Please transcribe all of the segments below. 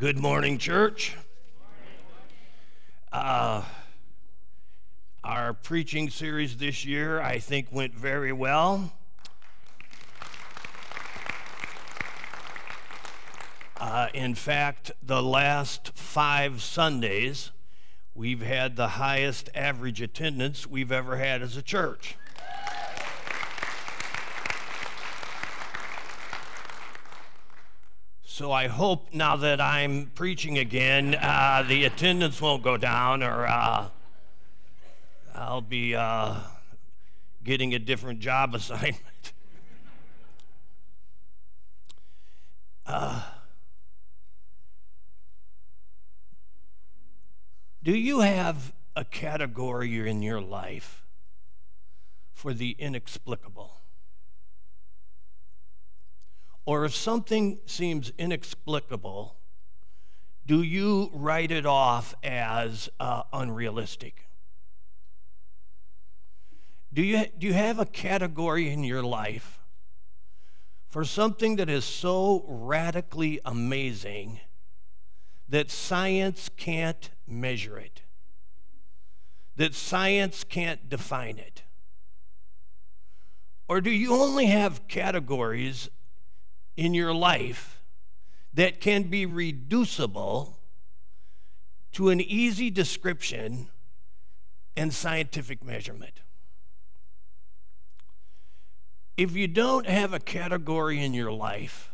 Good morning, church. Uh, our preaching series this year, I think, went very well. Uh, in fact, the last five Sundays, we've had the highest average attendance we've ever had as a church. So I hope now that I'm preaching again, uh, the attendance won't go down, or uh, I'll be uh, getting a different job assignment. Uh, do you have a category in your life for the inexplicable? Or if something seems inexplicable, do you write it off as uh, unrealistic? Do you, do you have a category in your life for something that is so radically amazing that science can't measure it, that science can't define it? Or do you only have categories in your life that can be reducible to an easy description and scientific measurement. If you don't have a category in your life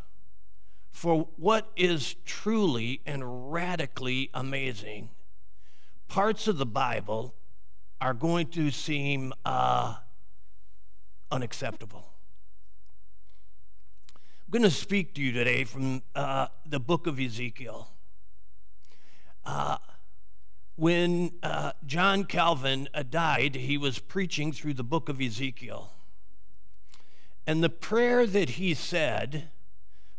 for what is truly and radically amazing, parts of the Bible are going to seem uh, unacceptable. I'm going to speak to you today from uh, the book of Ezekiel. Uh, when uh, John Calvin uh, died, he was preaching through the book of Ezekiel. And the prayer that he said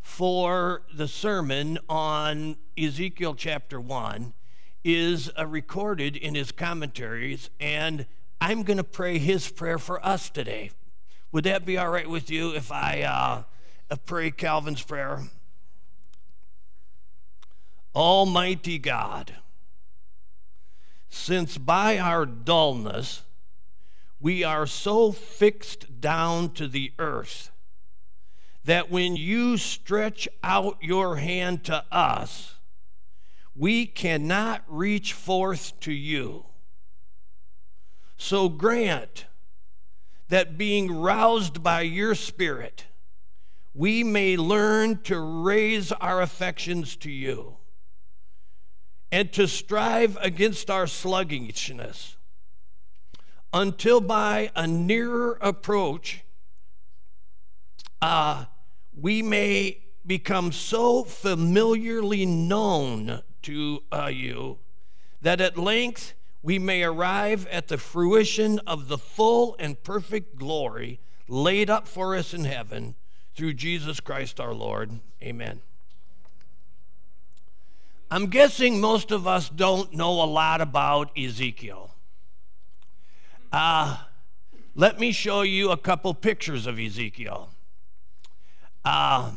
for the sermon on Ezekiel chapter 1 is uh, recorded in his commentaries, and I'm going to pray his prayer for us today. Would that be all right with you if I uh, of pray Calvin's prayer. Almighty God, since by our dullness we are so fixed down to the earth that when you stretch out your hand to us, we cannot reach forth to you. So grant that being roused by your Spirit, we may learn to raise our affections to you and to strive against our sluggishness until by a nearer approach uh, we may become so familiarly known to uh, you that at length we may arrive at the fruition of the full and perfect glory laid up for us in heaven through Jesus Christ our Lord. Amen. I'm guessing most of us don't know a lot about Ezekiel. Uh, let me show you a couple pictures of Ezekiel. Uh,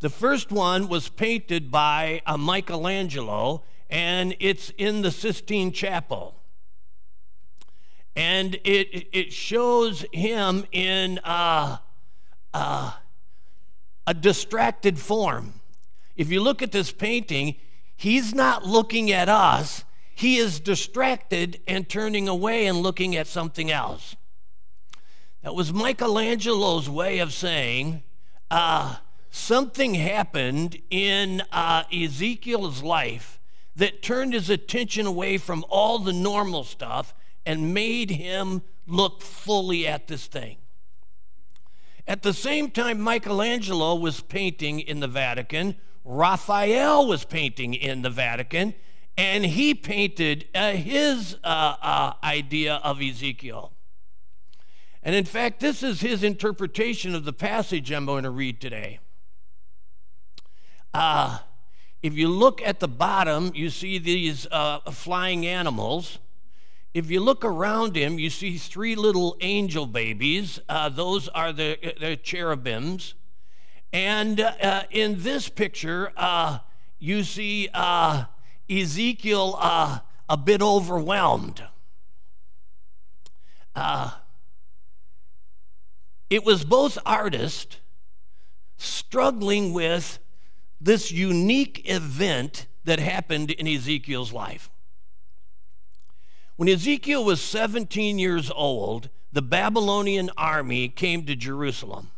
the first one was painted by uh, Michelangelo, and it's in the Sistine Chapel. And it, it shows him in uh, uh, a distracted form. If you look at this painting, he's not looking at us, he is distracted and turning away and looking at something else. That was Michelangelo's way of saying uh, something happened in uh, Ezekiel's life that turned his attention away from all the normal stuff and made him look fully at this thing. At the same time, Michelangelo was painting in the Vatican, Raphael was painting in the Vatican, and he painted uh, his uh, uh, idea of Ezekiel. And in fact, this is his interpretation of the passage I'm going to read today. Uh, if you look at the bottom, you see these uh, flying animals. If you look around him, you see three little angel babies. Uh, those are the, the cherubims. And uh, in this picture, uh, you see uh, Ezekiel uh, a bit overwhelmed. Uh, it was both artists struggling with this unique event that happened in Ezekiel's life. When Ezekiel was 17 years old, the Babylonian army came to Jerusalem.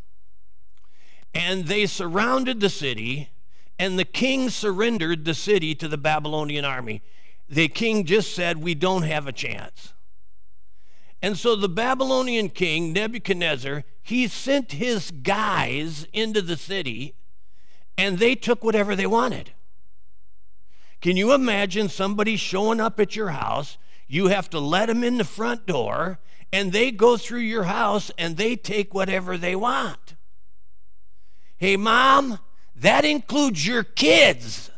And they surrounded the city, and the king surrendered the city to the Babylonian army. The king just said, We don't have a chance. And so the Babylonian king, Nebuchadnezzar, he sent his guys into the city and they took whatever they wanted. Can you imagine somebody showing up at your house? You have to let them in the front door and they go through your house and they take whatever they want. Hey, mom, that includes your kids.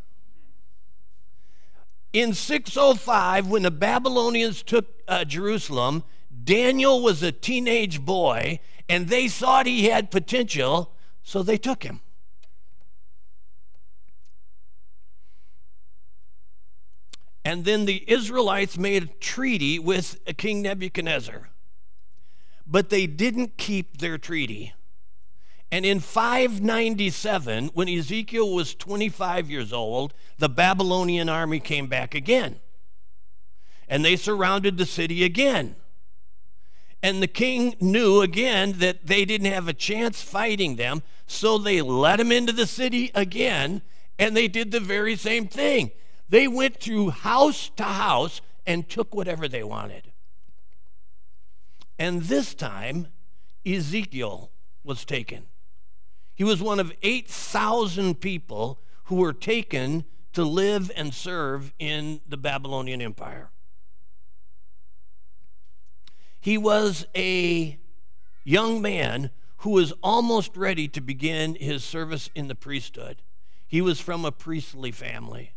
In 605, when the Babylonians took uh, Jerusalem, Daniel was a teenage boy and they thought he had potential, so they took him. And then the Israelites made a treaty with King Nebuchadnezzar. But they didn't keep their treaty. And in 597, when Ezekiel was 25 years old, the Babylonian army came back again. And they surrounded the city again. And the king knew again that they didn't have a chance fighting them, so they let him into the city again, and they did the very same thing. They went through house to house and took whatever they wanted. And this time, Ezekiel was taken. He was one of 8,000 people who were taken to live and serve in the Babylonian Empire. He was a young man who was almost ready to begin his service in the priesthood. He was from a priestly family.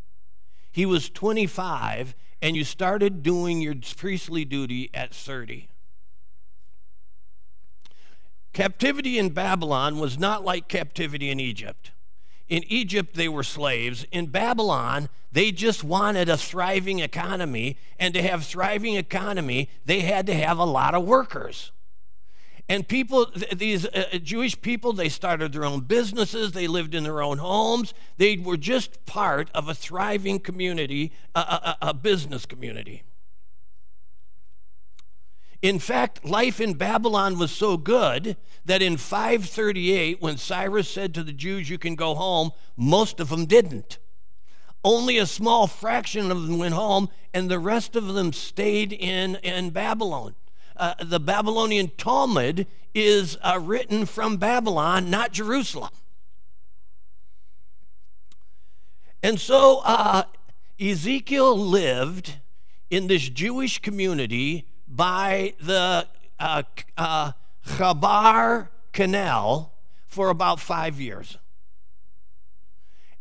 He was 25, and you started doing your priestly duty at 30. Captivity in Babylon was not like captivity in Egypt. In Egypt, they were slaves. In Babylon, they just wanted a thriving economy. And to have thriving economy, they had to have a lot of workers. And people, these uh, Jewish people, they started their own businesses, they lived in their own homes. They were just part of a thriving community, a, a, a business community. In fact, life in Babylon was so good that in 538, when Cyrus said to the Jews, You can go home, most of them didn't. Only a small fraction of them went home, and the rest of them stayed in, in Babylon. Uh, the Babylonian Talmud is uh, written from Babylon, not Jerusalem. And so uh, Ezekiel lived in this Jewish community by the uh, uh, Kebar Canal for about five years.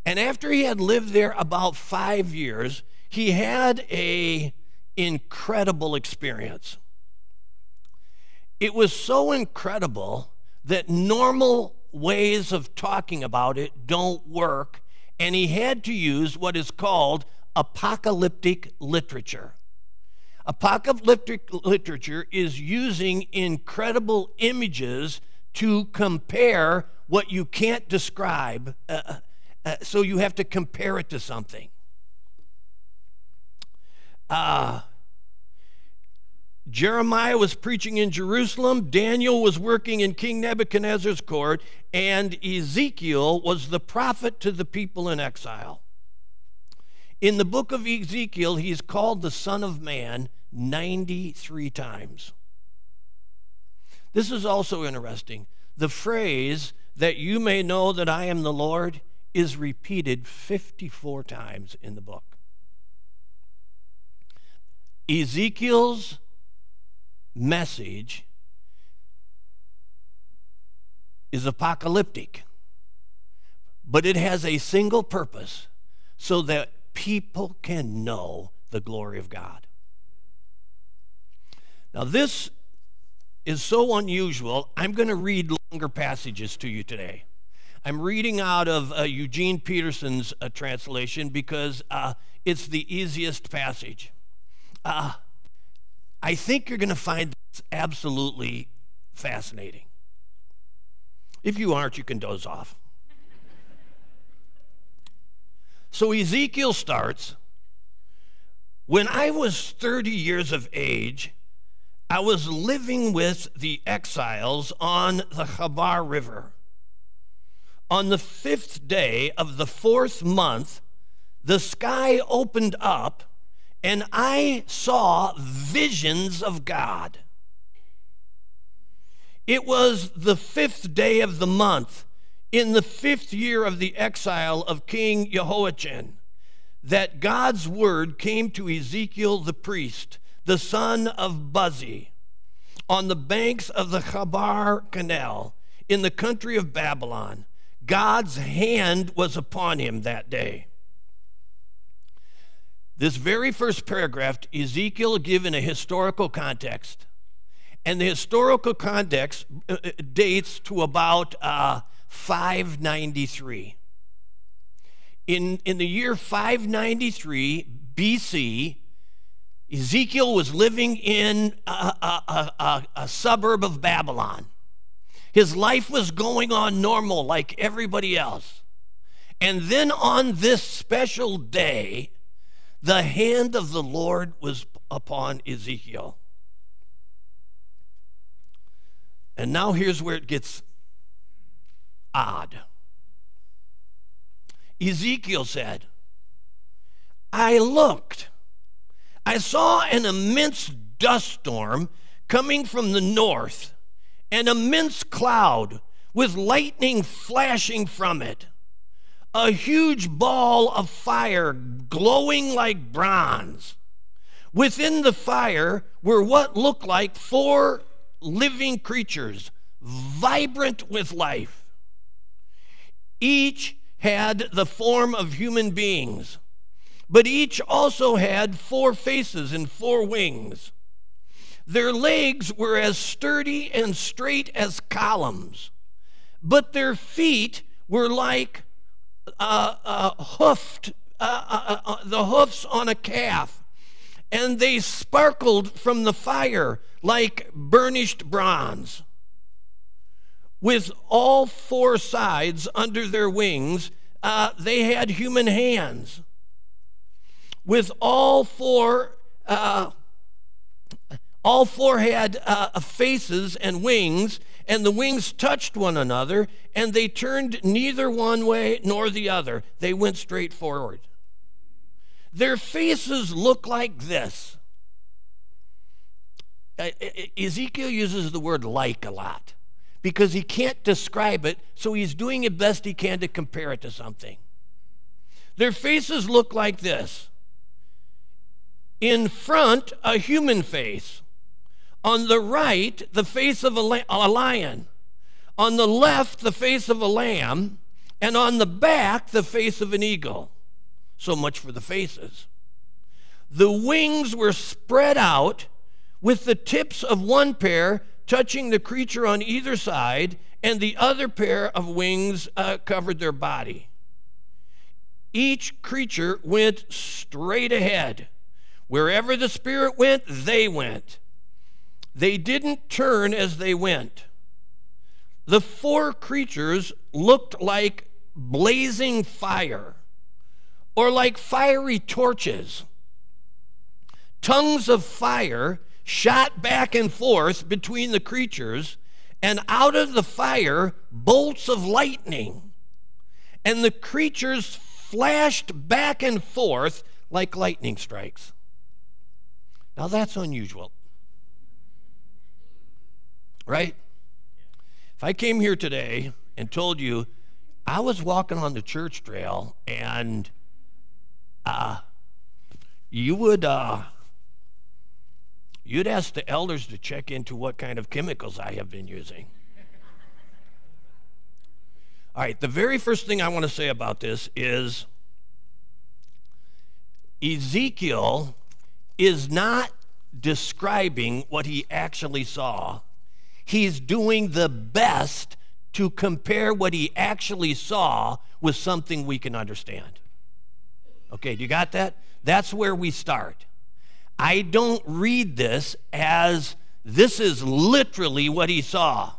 And after he had lived there about five years, he had a incredible experience. It was so incredible that normal ways of talking about it don't work, and he had to use what is called apocalyptic literature. Apocalyptic literature is using incredible images to compare what you can't describe. Uh, uh, uh, so you have to compare it to something. Uh, Jeremiah was preaching in Jerusalem, Daniel was working in King Nebuchadnezzar's court, and Ezekiel was the prophet to the people in exile. In the book of Ezekiel, he's called the Son of Man 93 times. This is also interesting. The phrase that you may know that I am the Lord is repeated 54 times in the book. Ezekiel's message is apocalyptic, but it has a single purpose so that people can know the glory of God. Now, this is so unusual, I'm going to read longer passages to you today. I'm reading out of uh, Eugene Peterson's uh, translation because uh, it's the easiest passage. Uh, I think you're going to find this absolutely fascinating. If you aren't, you can doze off. so Ezekiel starts When I was 30 years of age, I was living with the exiles on the Kebar River. On the fifth day of the fourth month, the sky opened up and I saw visions of God. It was the fifth day of the month, in the fifth year of the exile of King Jehoiachin, that God's word came to Ezekiel the priest, the son of Buzi, on the banks of the Kebar Canal in the country of Babylon. God's hand was upon him that day. This very first paragraph, Ezekiel given a historical context. And the historical context uh, uh, dates to about uh, 593. In, in the year 593 BC, Ezekiel was living in a, a, a, a suburb of Babylon. His life was going on normal like everybody else. And then on this special day, the hand of the Lord was upon Ezekiel. And now here's where it gets odd. Ezekiel said, I looked. I saw an immense dust storm coming from the north an immense cloud with lightning flashing from it, a huge ball of fire glowing like bronze. Within the fire were what looked like four living creatures, vibrant with life. Each had the form of human beings, but each also had four faces and four wings. Their legs were as sturdy and straight as columns, but their feet were like uh, uh, hoofed, uh, uh, uh, uh the hoofs on a calf, and they sparkled from the fire like burnished bronze. With all four sides under their wings, they had human hands. With all four all four had uh, faces and wings, and the wings touched one another, and they turned neither one way nor the other. They went straight forward. Their faces look like this. Ezekiel uses the word like a lot because he can't describe it, so he's doing the best he can to compare it to something. Their faces look like this. In front, a human face. On the right, the face of a, a lion. On the left, the face of a lamb. And on the back, the face of an eagle. So much for the faces. The wings were spread out with the tips of one pair touching the creature on either side, and the other pair of wings uh, covered their body. Each creature went straight ahead. Wherever the Spirit went, they went. They didn't turn as they went. The four creatures looked like blazing fire or like fiery torches. Tongues of fire shot back and forth between the creatures, and out of the fire, bolts of lightning. And the creatures flashed back and forth like lightning strikes. Now that's unusual right? If I came here today and told you I was walking on the church trail and uh, you would uh, you'd ask the elders to check into what kind of chemicals I have been using. All right, the very first thing I want to say about this is Ezekiel is not describing what he actually saw he's doing the best to compare what he actually saw with something we can understand. Okay, do you got that? That's where we start. I don't read this as this is literally what he saw.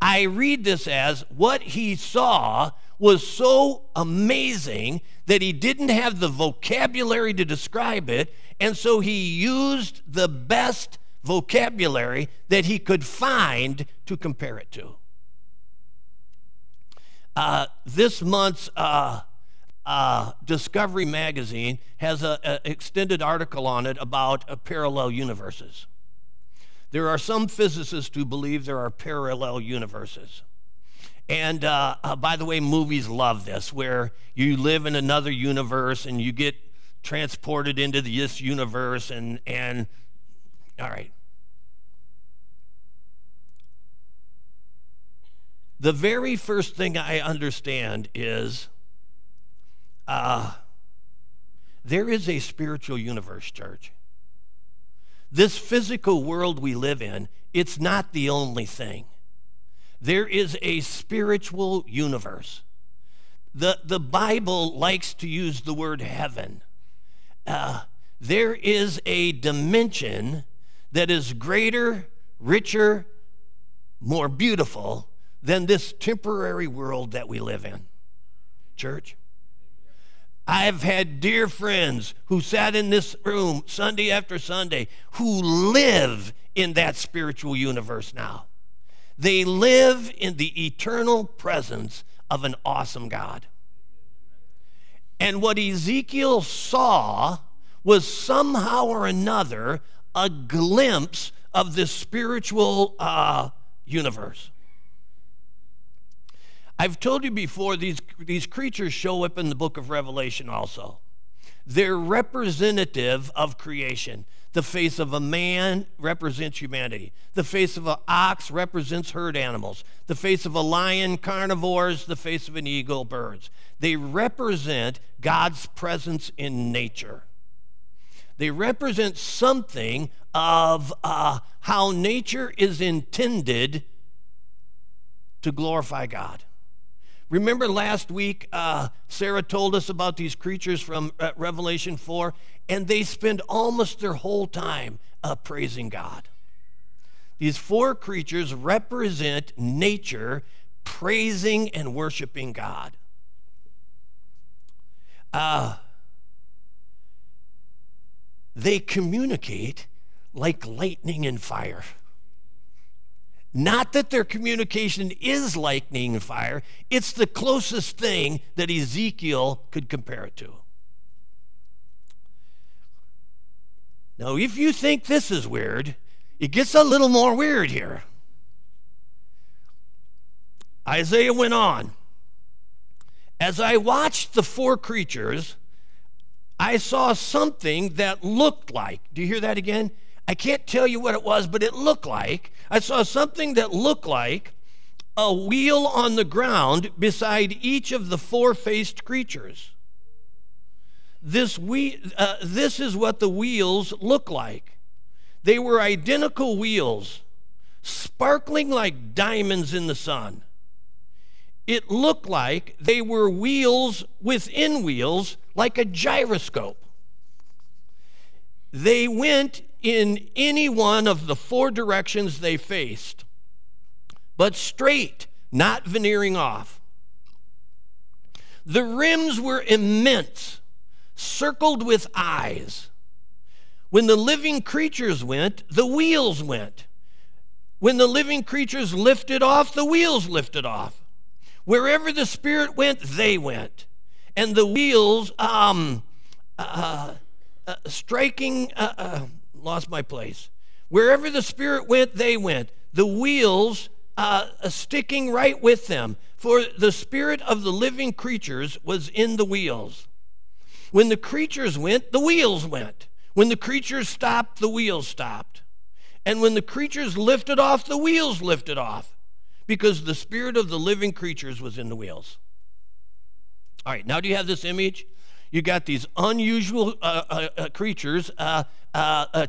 I read this as what he saw was so amazing that he didn't have the vocabulary to describe it, and so he used the best vocabulary that he could find to compare it to. Uh, this month's uh, uh, Discovery Magazine has an extended article on it about uh, parallel universes. There are some physicists who believe there are parallel universes. And uh, uh, by the way, movies love this, where you live in another universe and you get transported into this universe, and, and all right. The very first thing I understand is uh, there is a spiritual universe, church. This physical world we live in, it's not the only thing. There is a spiritual universe. The, the Bible likes to use the word heaven. Uh, there is a dimension that is greater, richer, more beautiful than this temporary world that we live in. Church? I've had dear friends who sat in this room Sunday after Sunday who live in that spiritual universe now. They live in the eternal presence of an awesome God. And what Ezekiel saw was somehow or another a glimpse of this spiritual uh, universe. I've told you before, these, these creatures show up in the book of Revelation also. They're representative of creation. The face of a man represents humanity. The face of an ox represents herd animals. The face of a lion, carnivores. The face of an eagle, birds. They represent God's presence in nature. They represent something of uh, how nature is intended to glorify God. Remember last week, uh, Sarah told us about these creatures from uh, Revelation 4, and they spend almost their whole time uh, praising God. These four creatures represent nature praising and worshiping God. Uh, they communicate like lightning and fire. Not that their communication is lightning and fire, it's the closest thing that Ezekiel could compare it to. Now, if you think this is weird, it gets a little more weird here. Isaiah went on. As I watched the four creatures, I saw something that looked like, do you hear that again? I can't tell you what it was, but it looked like. I saw something that looked like a wheel on the ground beside each of the four faced creatures. This, we, uh, this is what the wheels look like. They were identical wheels, sparkling like diamonds in the sun. It looked like they were wheels within wheels, like a gyroscope. They went in any one of the four directions they faced, but straight, not veneering off. The rims were immense, circled with eyes. When the living creatures went, the wheels went. When the living creatures lifted off, the wheels lifted off. Wherever the Spirit went, they went. And the wheels, um, uh, uh, striking, uh, uh lost my place. Wherever the Spirit went, they went. The wheels uh, uh, sticking right with them, for the Spirit of the living creatures was in the wheels. When the creatures went, the wheels went. When the creatures stopped, the wheels stopped. And when the creatures lifted off, the wheels lifted off, because the Spirit of the living creatures was in the wheels. All right, now do you have this image? You got these unusual uh, uh, uh creatures. Uh, uh,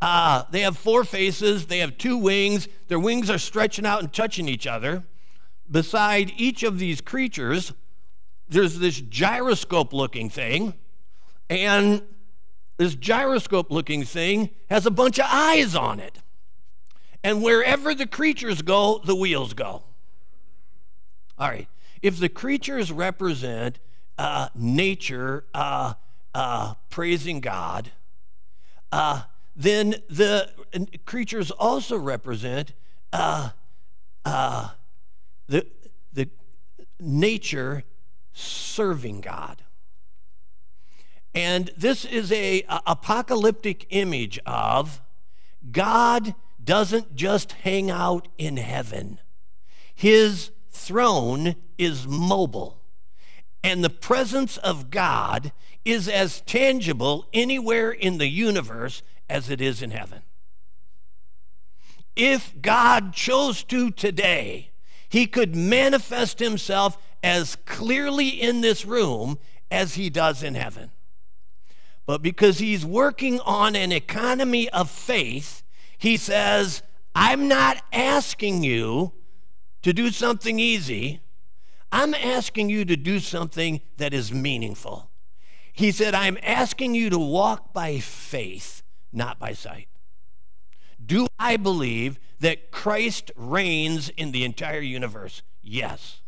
uh, they have four faces. They have two wings. Their wings are stretching out and touching each other. beside each of these creatures, there's this gyroscope looking thing, and this gyroscope looking thing has a bunch of eyes on it. And wherever the creatures go, the wheels go. All right. If the creatures represent uh, nature uh, uh, praising God, uh, then the creatures also represent uh, uh, the, the nature serving God. And this is a, a apocalyptic image of God doesn't just hang out in heaven. His throne is mobile. And the presence of God is as tangible anywhere in the universe as it is in heaven. If God chose to today, he could manifest himself as clearly in this room as he does in heaven. But because he's working on an economy of faith, he says, I'm not asking you to do something easy. I'm asking you to do something that is meaningful. He said, I'm asking you to walk by faith, not by sight. Do I believe that Christ reigns in the entire universe? Yes.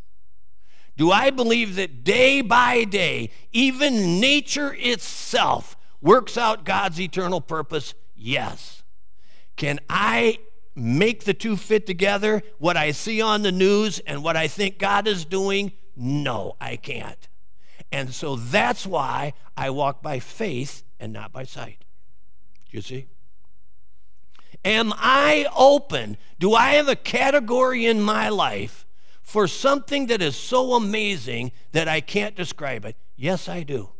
Do I believe that day by day, even nature itself works out God's eternal purpose? Yes. Can I make the two fit together? What I see on the news and what I think God is doing? No, I can't. And so that's why I walk by faith and not by sight. Do you see? Am I open? Do I have a category in my life for something that is so amazing that I can't describe it? Yes, I do.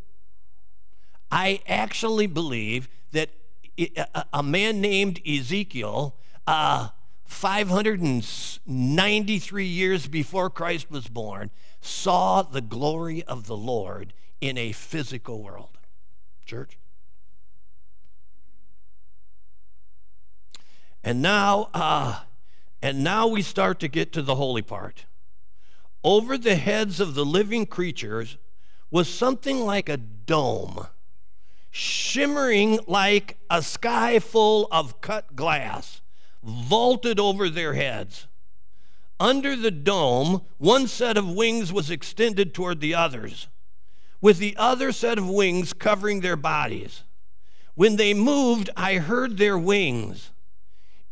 I actually believe that a man named Ezekiel, uh, 593 years before Christ was born, saw the glory of the Lord in a physical world. Church? And now, uh, and now we start to get to the holy part. Over the heads of the living creatures was something like a dome, shimmering like a sky full of cut glass, vaulted over their heads. Under the dome, one set of wings was extended toward the others, with the other set of wings covering their bodies. When they moved, I heard their wings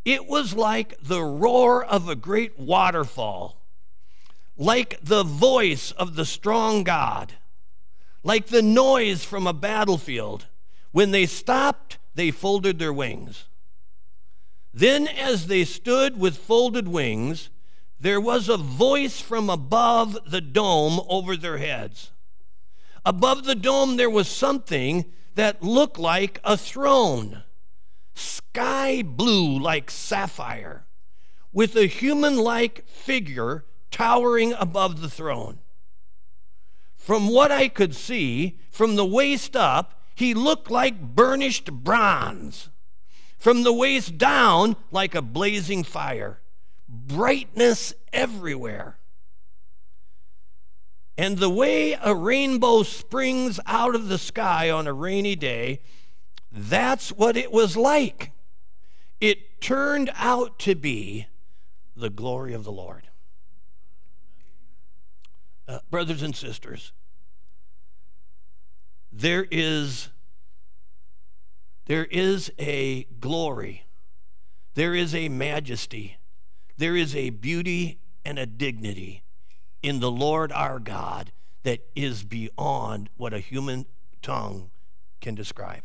it was like the roar of a great waterfall, like the voice of the strong God, like the noise from a battlefield. When they stopped, they folded their wings. Then, as they stood with folded wings, there was a voice from above the dome over their heads. Above the dome, there was something that looked like a throne sky blue like sapphire, with a human like figure towering above the throne. From what I could see, from the waist up, he looked like burnished bronze. From the waist down, like a blazing fire. Brightness everywhere. And the way a rainbow springs out of the sky on a rainy day, that's what it was like. It turned out to be the glory of the Lord. Uh, brothers and sisters, there is there is a glory, there is a majesty, there is a beauty and a dignity in the Lord our God that is beyond what a human tongue can describe.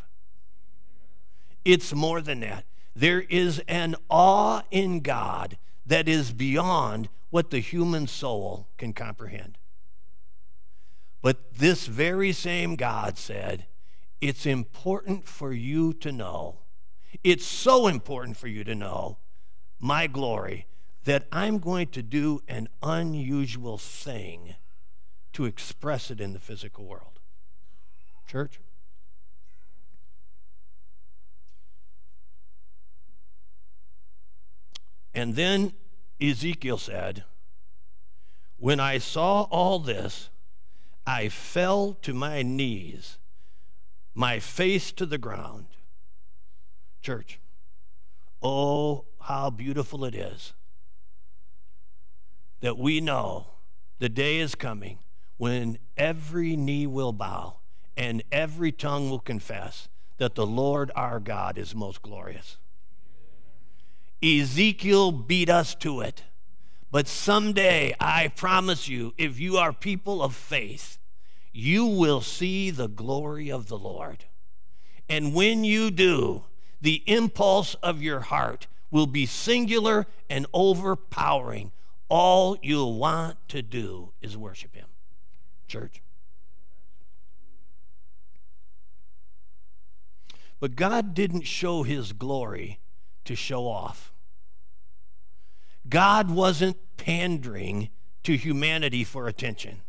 It's more than that. There is an awe in God that is beyond what the human soul can comprehend. But this very same God said, It's important for you to know, it's so important for you to know my glory that I'm going to do an unusual thing to express it in the physical world. Church? And then Ezekiel said, When I saw all this, I fell to my knees, my face to the ground. Church, oh, how beautiful it is that we know the day is coming when every knee will bow and every tongue will confess that the Lord our God is most glorious. Ezekiel beat us to it. But someday, I promise you, if you are people of faith, you will see the glory of the Lord. And when you do, the impulse of your heart will be singular and overpowering. All you'll want to do is worship Him. Church. But God didn't show His glory to show off. God wasn't pandering to humanity for attention.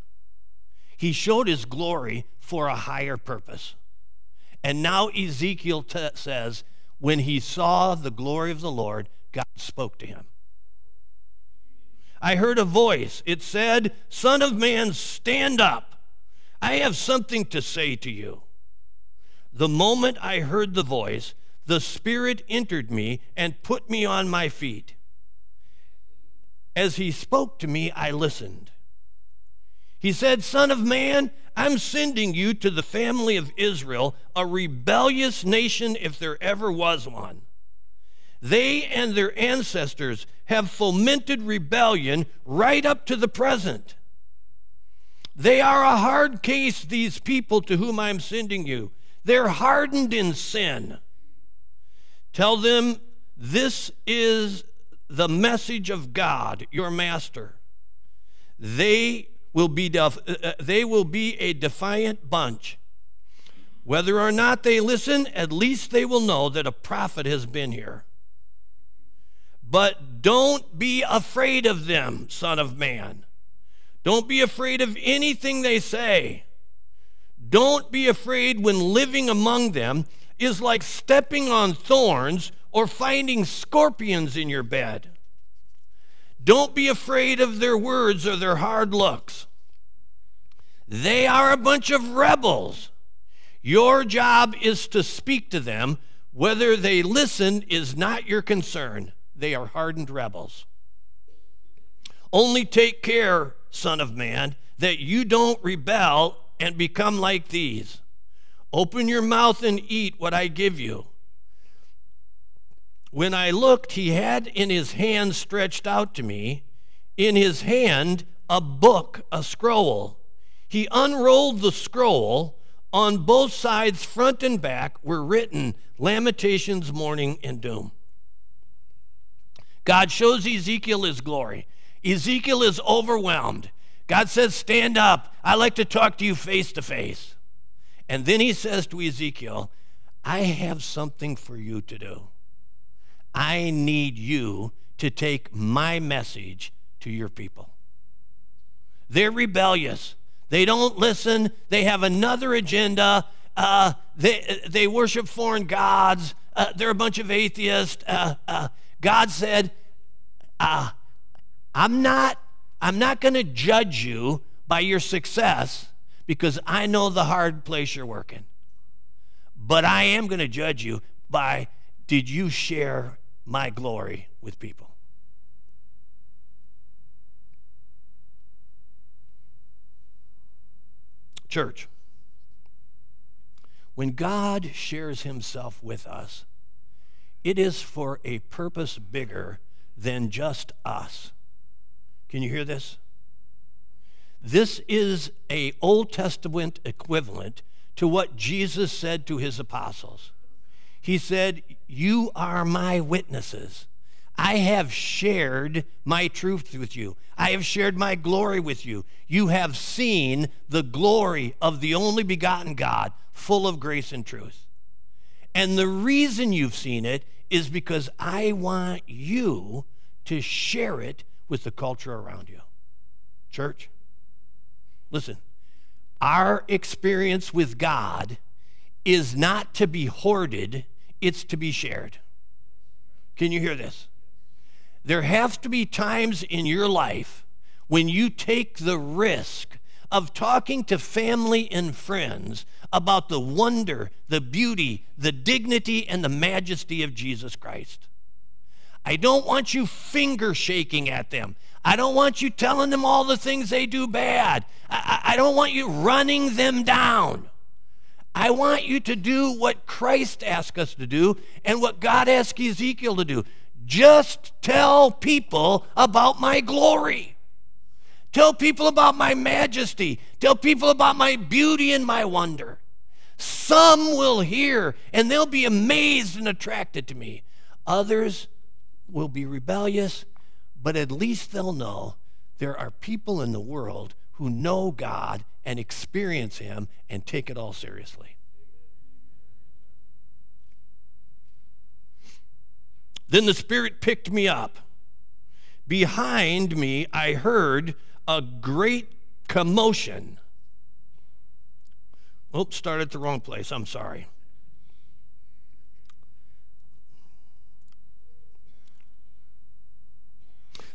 He showed his glory for a higher purpose. And now Ezekiel t- says, when he saw the glory of the Lord, God spoke to him. I heard a voice. It said, Son of man, stand up. I have something to say to you. The moment I heard the voice, the Spirit entered me and put me on my feet. As he spoke to me, I listened. He said, Son of man, I'm sending you to the family of Israel, a rebellious nation if there ever was one. They and their ancestors have fomented rebellion right up to the present. They are a hard case, these people to whom I'm sending you. They're hardened in sin. Tell them this is the message of God, your master. They will be, def- uh, uh, they will be a defiant bunch. Whether or not they listen, at least they will know that a prophet has been here. But don't be afraid of them, Son of Man. Don't be afraid of anything they say. Don't be afraid when living among them is like stepping on thorns or finding scorpions in your bed. Don't be afraid of their words or their hard looks. They are a bunch of rebels. Your job is to speak to them. Whether they listen is not your concern. They are hardened rebels. Only take care, Son of Man, that you don't rebel and become like these. Open your mouth and eat what I give you. When I looked, he had in his hand stretched out to me, in his hand a book, a scroll. He unrolled the scroll. On both sides, front and back, were written Lamentations, Mourning, and Doom. God shows Ezekiel his glory. Ezekiel is overwhelmed. God says, Stand up. I like to talk to you face to face. And then he says to Ezekiel, I have something for you to do. I need you to take my message to your people. They're rebellious. They don't listen. They have another agenda. Uh, they, they worship foreign gods. Uh, they're a bunch of atheists. Uh, uh God said, uh, I'm not, I'm not going to judge you by your success because I know the hard place you're working. But I am going to judge you by did you share my glory with people. Church, when God shares himself with us, it is for a purpose bigger than just us. Can you hear this? This is a Old Testament equivalent to what Jesus said to his apostles. He said, You are my witnesses. I have shared my truth with you. I have shared my glory with you. You have seen the glory of the only begotten God, full of grace and truth. And the reason you've seen it is because I want you to share it with the culture around you. Church, listen, our experience with God is not to be hoarded it's to be shared. Can you hear this? There have to be times in your life when you take the risk of talking to family and friends about the wonder, the beauty, the dignity, and the majesty of Jesus Christ. I don't want you finger shaking at them. I don't want you telling them all the things they do bad. I, I, don't want you running them down. I want you to do what Christ asked us to do and what God asked Ezekiel to do. Just tell people about my glory. Tell people about my majesty. Tell people about my beauty and my wonder. Some will hear and they'll be amazed and attracted to me. Others will be rebellious, but at least they'll know there are people in the world who know God and experience Him and take it all seriously. Then the Spirit picked me up. Behind me, I heard a great commotion. Oops, started at the wrong place. I'm sorry.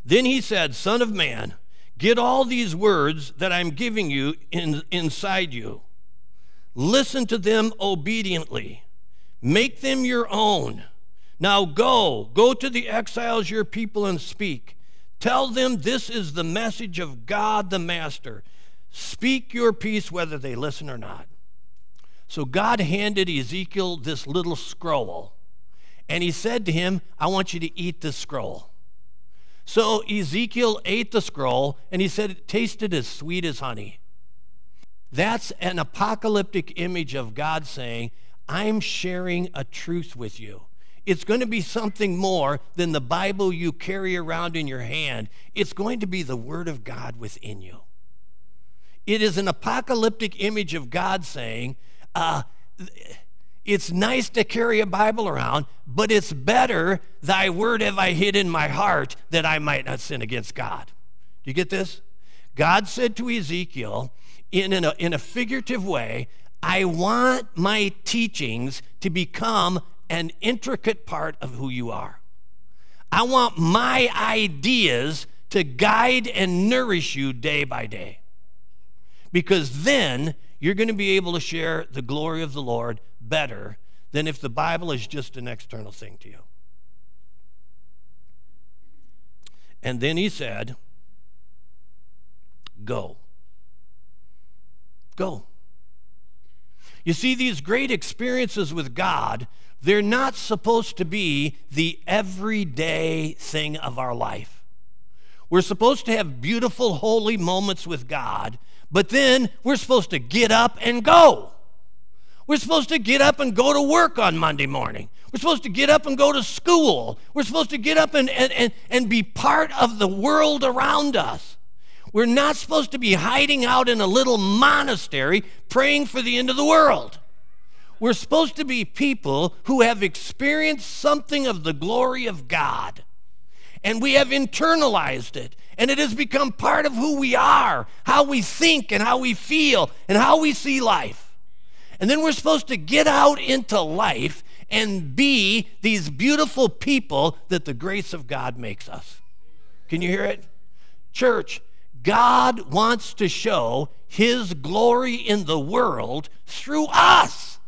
Then he said, Son of man, get all these words that I'm giving you in, inside you. Listen to them obediently, make them your own. Now go, go to the exiles, your people, and speak. Tell them this is the message of God the Master. Speak your piece whether they listen or not. So God handed Ezekiel this little scroll, and he said to him, I want you to eat this scroll. So Ezekiel ate the scroll, and he said it tasted as sweet as honey. That's an apocalyptic image of God saying, I'm sharing a truth with you. It's going to be something more than the Bible you carry around in your hand. It's going to be the Word of God within you. It is an apocalyptic image of God saying, uh, it's nice to carry a Bible around, but it's better, thy word have I hid in my heart that I might not sin against God. Do you get this? God said to Ezekiel, in, in, a, in a figurative way, I want my teachings to become an intricate part of who you are. I want my ideas to guide and nourish you day by day. Because then you're going to be able to share the glory of the Lord better than if the Bible is just an external thing to you. And then he said, Go. Go. You see, these great experiences with God, they're not supposed to be the everyday thing of our life. We're supposed to have beautiful, holy moments with God, but then we're supposed to get up and go. We're supposed to get up and go to work on Monday morning. We're supposed to get up and go to school. We're supposed to get up and, and, and, and be part of the world around us. We're not supposed to be hiding out in a little monastery praying for the end of the world. We're supposed to be people who have experienced something of the glory of God and we have internalized it. And it has become part of who we are, how we think and how we feel and how we see life. And then we're supposed to get out into life and be these beautiful people that the grace of God makes us. Can you hear it? Church, God wants to show his glory in the world through us.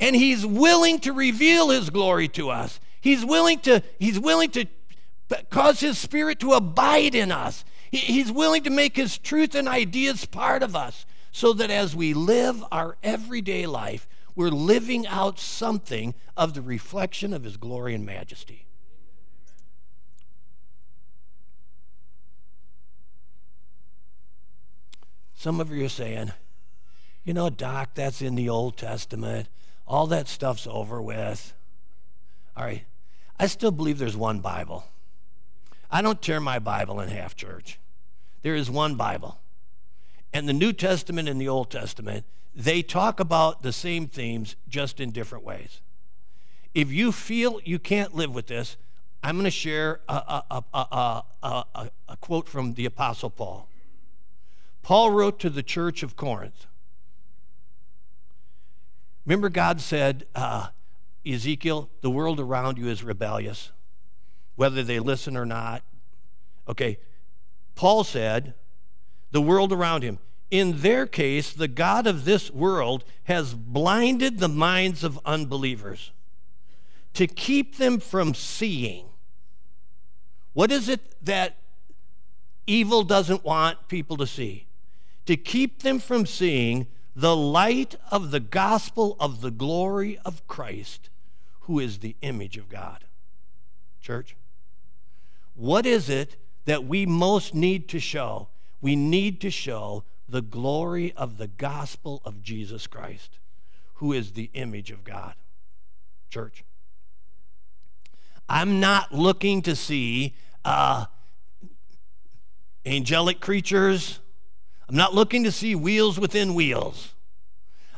And he's willing to reveal his glory to us. He's willing to, he's willing to cause his spirit to abide in us. He's willing to make his truth and ideas part of us so that as we live our everyday life, we're living out something of the reflection of his glory and majesty. Some of you are saying, you know, Doc, that's in the Old Testament. All that stuff's over with. All right, I still believe there's one Bible. I don't tear my Bible in half, church. There is one Bible. And the New Testament and the Old Testament, they talk about the same themes just in different ways. If you feel you can't live with this, I'm going to share a, a, a, a, quote from the Apostle Paul. Paul wrote to the church of Corinth. Remember, God said, uh, Ezekiel, the world around you is rebellious, whether they listen or not. Okay, Paul said, the world around him. In their case, the God of this world has blinded the minds of unbelievers to keep them from seeing. What is it that evil doesn't want people to see? To keep them from seeing the light of the gospel of the glory of Christ, who is the image of God. Church, what is it that we most need to show? We need to show the glory of the gospel of Jesus Christ, who is the image of God. Church, I'm not looking to see uh, angelic creatures. I'm not looking to see wheels within wheels.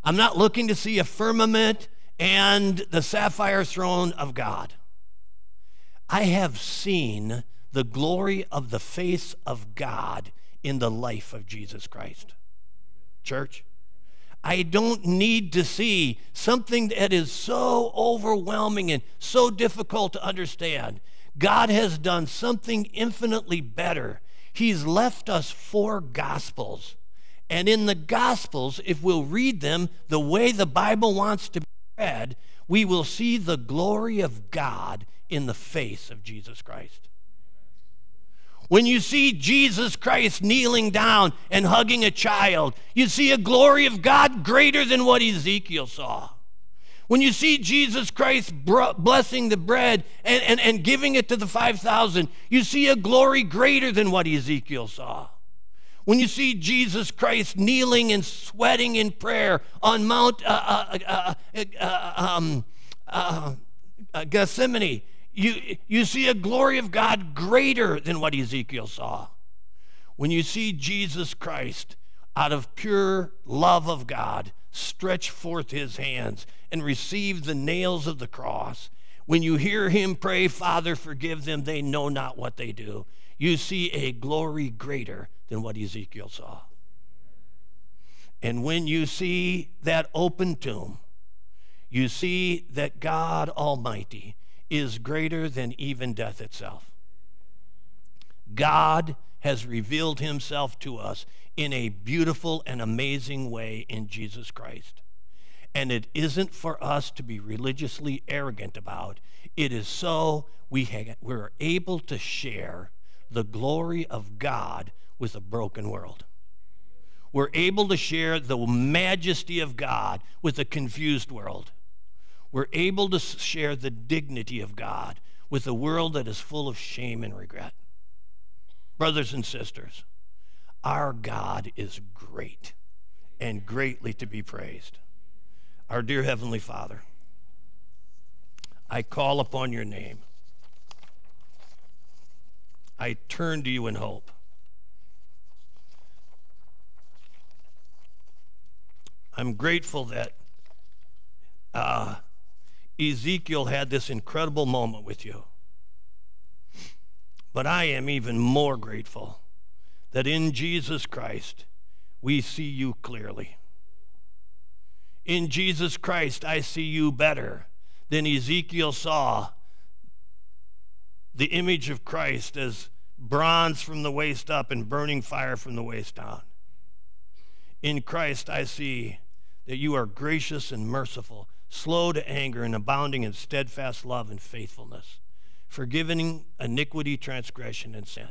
I'm not looking to see a firmament and the sapphire throne of God. I have seen the glory of the face of God in the life of Jesus Christ. Church, I don't need to see something that is so overwhelming and so difficult to understand. God has done something infinitely better. He's left us four gospels. And in the gospels, if we'll read them the way the Bible wants to be read, we will see the glory of God in the face of Jesus Christ. When you see Jesus Christ kneeling down and hugging a child, you see a glory of God greater than what Ezekiel saw. When you see Jesus Christ blessing the bread and, and, and giving it to the 5,000, you see a glory greater than what Ezekiel saw. When you see Jesus Christ kneeling and sweating in prayer on Mount uh, uh, uh, um, Gethsemane, you, you see a glory of God greater than what Ezekiel saw. When you see Jesus Christ, out of pure love of God, stretch forth his hands and receive the nails of the cross, when you hear him pray, Father, forgive them, they know not what they do, you see a glory greater than what Ezekiel saw. And when you see that open tomb, you see that God Almighty is greater than even death itself. God has revealed himself to us in a beautiful and amazing way in Jesus Christ. And it isn't for us to be religiously arrogant about. It is so we ha- we're able to share the glory of God with a broken world. We're able to share the majesty of God with a confused world we're able to share the dignity of God with a world that is full of shame and regret. Brothers and sisters, our God is great and greatly to be praised. Our dear Heavenly Father, I call upon your name. I turn to you in hope. I'm grateful that uh, Ezekiel had this incredible moment with you. But I am even more grateful that in Jesus Christ we see you clearly. In Jesus Christ, I see you better than Ezekiel saw the image of Christ as bronze from the waist up and burning fire from the waist down. In Christ, I see that you are gracious and merciful, slow to anger, and abounding in steadfast love and faithfulness, forgiving iniquity, transgression, and sin.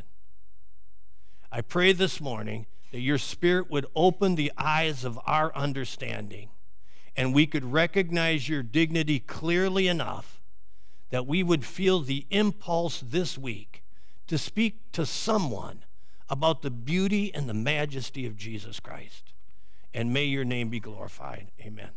I pray this morning that your Spirit would open the eyes of our understanding and we could recognize your dignity clearly enough that we would feel the impulse this week to speak to someone about the beauty and the majesty of Jesus Christ. And may your name be glorified. Amen.